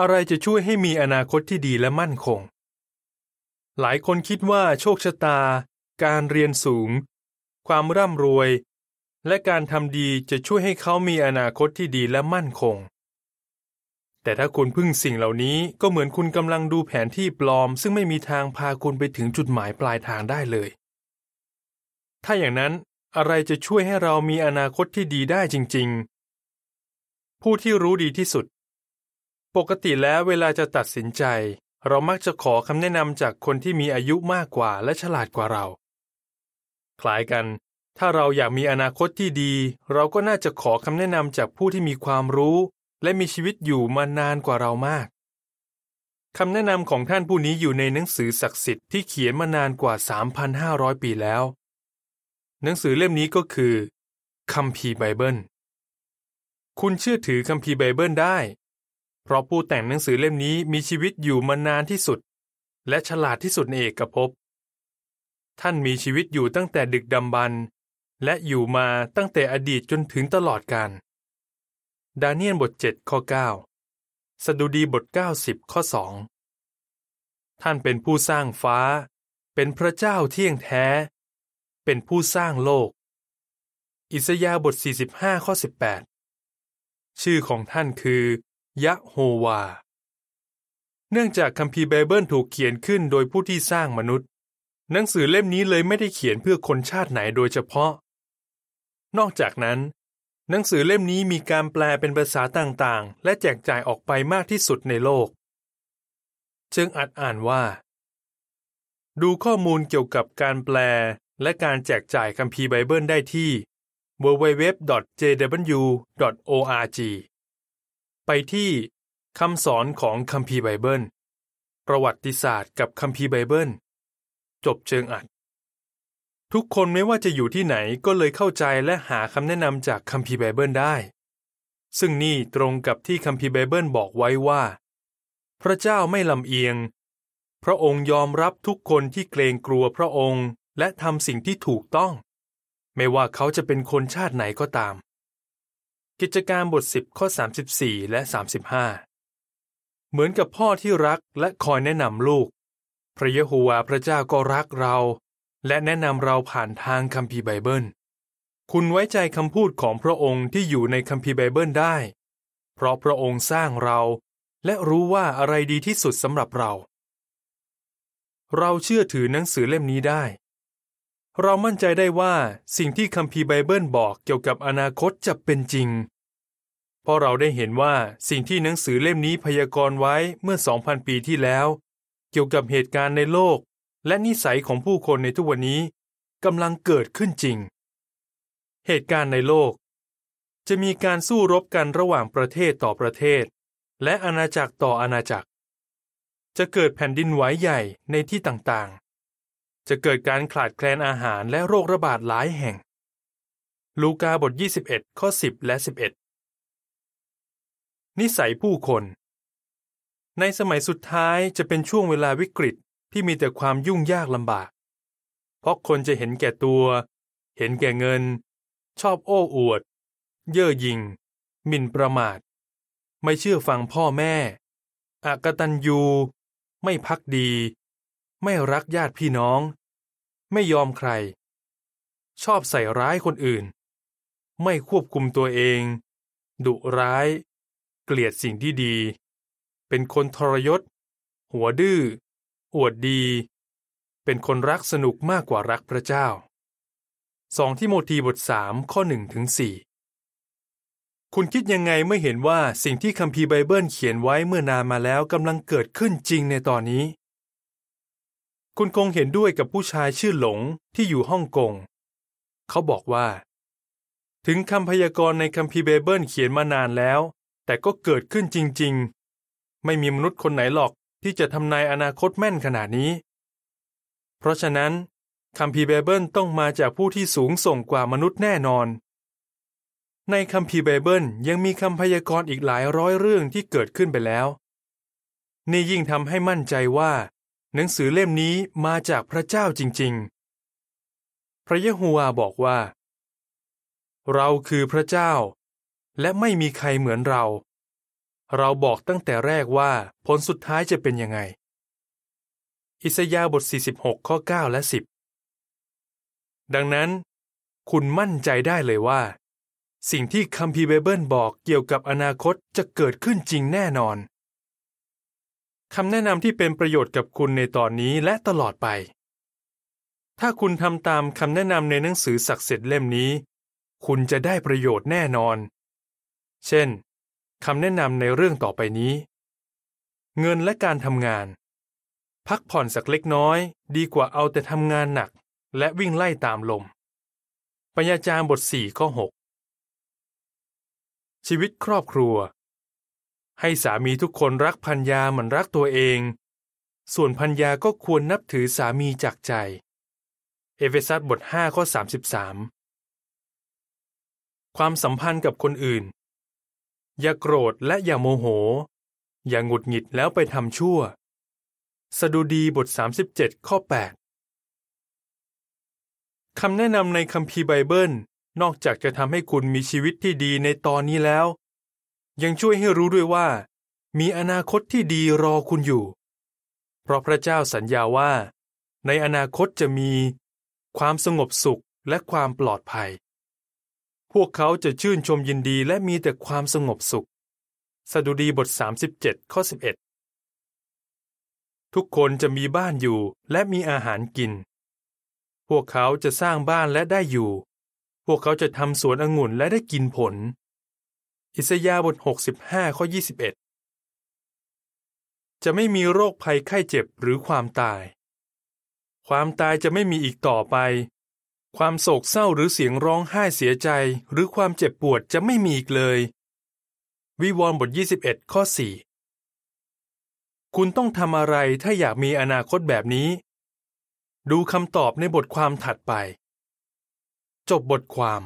อะไรจะช่วยให้มีอนาคตที่ดีและมั่นคง หลายคนคิดว่าโชคชะตา การเรียนสูง ความร่ำรวย และการทำดีจะช่วยให้เขามีอนาคตที่ดีและมั่นคง แต่ถ้าคุณพึ่งสิ่งเหล่านี้ก็เหมือนคุณกำลังดูแผนที่ปลอม ซึ่งไม่มีทางพาคุณไปถึงจุดหมายปลายทางได้เลย ถ้าอย่างนั้นอะไรจะช่วยให้เรามีอนาคตที่ดีได้จริง ๆ ผู้ที่รู้ดีที่สุด ปกติแล้วเวลาจะตัดสินใจ เรามักจะขอคำแนะนำจากคนที่มีอายุมากกว่าและฉลาดกว่าเรา คล้ายกัน ถ้าเราอยากมีอนาคตที่ดี เราก็น่าจะขอคำแนะนำจากผู้ที่มีความรู้ และมีชีวิตอยู่มานานกว่าเรามากคำแนะนำของท่านผู้นี้อยู่ในหนังสือศักดิ์สิทธิ์ที่เขียนมานานกว่า 3,500 ปีแล้ว หนังสือเล่มนี้ก็คือคัมภีร์ไบเบิล คุณเชื่อถือคัมภีร์ไบเบิลได้ เพราะผู้แต่งหนังสือเล่มนี้มีชีวิตอยู่มานานที่สุด และฉลาดที่สุดในเอกภพท่านมีชีวิตอยู่ตั้งแต่ดึกดำบรรพ์และอยู่มาตั้งแต่อดีตจนถึงตลอดกาลดาเนียลบท 7 ข้อ 9 สดุดีบท 90 ข้อ 2 ท่านเป็นผู้สร้างฟ้า เป็นพระเจ้าเที่ยงแท้ เป็นผู้สร้างโลก อิสยาห์บท 45 ข้อ 18 ชื่อของท่านคือ ยะโฮวา เนื่องจากคัมภีร์ไบเบิลถูกเขียนขึ้นโดยผู้ที่สร้างมนุษย์ หนังสือเล่มนี้เลยไม่ได้เขียนเพื่อคนชาติไหนโดยเฉพาะ นอกจากนั้น หนังสือเล่มนี้มีการแปลเป็นภาษาต่างๆ และแจกจ่ายออกไปมากที่สุดในโลก เชิงอรรถอ่านว่า ดูข้อมูลเกี่ยวกับการแปลและการแจกจ่ายคัมภีร์ไบเบิลได้ที่ www.jw.org ไปที่คำสอนของคัมภีร์ไบเบิล ประวัติศาสตร์กับคัมภีร์ไบเบิล จบเชิงอรรถ ทุกคนไม่ว่าจะอยู่ที่ไหนก็เลยเข้าใจและหาคำแนะนำจากคัมภีร์ไบเบิลได้ ซึ่งนี่ตรงกับที่คัมภีร์ไบเบิลบอกไว้ว่า พระเจ้าไม่ลำเอียง พระองค์ยอมรับทุกคนที่เกรงกลัวพระองค์และทำสิ่งที่ถูกต้อง ไม่ว่าเขาจะเป็นคนชาติไหนก็ตาม กิจการบท 10 ข้อ 34 และ 35 เหมือนกับพ่อที่รักและคอยแนะนำลูก พระเยโฮวาห์พระเจ้าก็รักเรา และแนะนำเราผ่านทางคัมภีร์ไบเบิล คุณไว้ใจคำพูดของพระองค์ที่อยู่ในคัมภีร์ไบเบิลได้ เพราะพระองค์สร้างเรา และรู้ว่าอะไรดีที่สุดสำหรับเรา เราเชื่อถือหนังสือเล่มนี้ได้ เรามั่นใจได้ว่าสิ่งที่คัมภีร์ไบเบิลบอกเกี่ยวกับอนาคตจะเป็นจริง เพราะเราได้เห็นว่าสิ่งที่หนังสือเล่มนี้พยากรณ์ไว้เมื่อ 2,000 ปีที่แล้ว เกี่ยวกับเหตุการณ์ในโลก และนิสัยของผู้คนในทุกวันนี้กำลังเกิดขึ้นจริง เหตุการณ์ในโลก จะมีการสู้รบกันระหว่างประเทศต่อประเทศ และอาณาจักรต่ออาณาจักร จะเกิดแผ่นดินไหวใหญ่ในที่ต่าง จะเกิดการขาดแคลนอาหารและโรคระบาดหลายแห่ง ลูกาบท 21 ข้อ 10 และ 11 นิสัยผู้คน ในสมัยสุดท้ายจะเป็นช่วงเวลาวิกฤตที่มีแต่ความยุ่งยากลำบาก เพราะคนจะเห็นแก่ตัว เห็นแก่เงิน ชอบโอ้อวด เย่อหยิ่งหมิ่นประมาท ไม่เชื่อฟังพ่อแม่อากตันยู ไม่พักดี ไม่รักญาติพี่น้อง ไม่ยอมใคร ชอบใส่ร้ายคนอื่น ไม่ควบคุมตัวเอง ดุร้าย เกลียดสิ่งที่ดี เป็นคนทรยศ หัวดื้อ อวดดี เป็นคนรักสนุกมากกว่ารักพระเจ้า2ที่โมธีบท3ข้อ1ถึง4คุณคิดยังไงเมื่อเห็นว่าสิ่งที่คัมภีร์ไบเบิลเขียนไว้เมื่อนานมาแล้วกำลังเกิดขึ้นจริงในตอนนี้ คุณคงเห็นด้วยกับผู้ชายชื่อหลงที่อยู่ฮ่องกง เขาบอกว่า ถึงคำพยากรณ์ในคัมภีร์ไบเบิลเขียนมานานแล้ว แต่ก็เกิดขึ้นจริง ๆ ไม่มีมนุษย์คนไหนหรอกที่จะทำนายอนาคตแม่นขนาดนี้ เพราะฉะนั้นคัมภีร์ไบเบิลต้องมาจากผู้ที่สูงส่งกว่ามนุษย์แน่นอน ในคัมภีร์ไบเบิลยังมีคำพยากรณ์อีกหลายร้อยเรื่องที่เกิดขึ้นไปแล้ว นี่ยิ่งทำให้มั่นใจว่า หนังสือเล่มนี้มาจากพระเจ้าจริง ๆ พระเยโฮวาบอกว่า เราคือพระเจ้า และไม่มีใครเหมือนเรา เราบอกตั้งแต่แรกว่าผลสุดท้ายจะเป็นยังไง อิสยาห์บท 46 ข้อ 9 และ 10 ดังนั้น คุณมั่นใจได้เลยว่า สิ่งที่คัมภีร์ไบเบิลบอกเกี่ยวกับอนาคตจะเกิดขึ้นจริงแน่นอน คำแนะนำที่เป็นประโยชน์กับคุณในตอนนี้และตลอดไป ถ้าคุณทำตามคำแนะนำในหนังสือศักดิ์สิทธิ์เล่มนี้ คุณจะได้ประโยชน์แน่นอน เช่นคำแนะนำในเรื่องต่อไปนี้ เงินและการทำงาน พักผ่อนสักเล็กน้อย ดีกว่าเอาแต่ทำงานหนัก และวิ่งไล่ตามลมปัญญาจารย์บท4ข้อ6ชีวิตครอบครัว ให้สามีทุกคนรักพัญญาเหมือนรักตัวเอง ส่วนพัญญาก็ควรนับถือสามีจากใจ เอเฟซัสบท5ข้อ33 ความสัมพันธ์กับคนอื่น อย่าโกรธและอย่าโมโห อย่าหงุดหงิดแล้วไปทำชั่ว สดุดีบท 37 ข้อ 8 คำแนะนำในคัมภีร์ไบเบิลนอกจากจะทำให้คุณมีชีวิตที่ดีในตอนนี้แล้ว ยังช่วยให้รู้ด้วยว่า มีอนาคตที่ดีรอคุณอยู่ เพราะพระเจ้าสัญญาว่า ในอนาคตจะมี ความสงบสุขและความปลอดภัย พวกเขาจะชื่นชมยินดีและมีแต่ความสงบสุข สดุดีบท 37 ข้อ 11 ทุกคนจะมีบ้านอยู่และมีอาหารกิน พวกเขาจะสร้างบ้านและได้อยู่ พวกเขาจะทำสวนองุ่นและได้กินผล อิสยาห์บท65ข้อ21 จะไม่มีโรคภัยไข้เจ็บหรือความตาย ความตายจะไม่มีอีกต่อไป ความโศกเศร้าหรือเสียงร้องไห้เสียใจหรือความเจ็บปวดจะไม่มีอีกเลย วิวรณ์บท 21 ข้อ 4 คุณต้องทำอะไรถ้าอยากมีอนาคตแบบนี้ ดูคำตอบในบทความถัดไป จบบทความ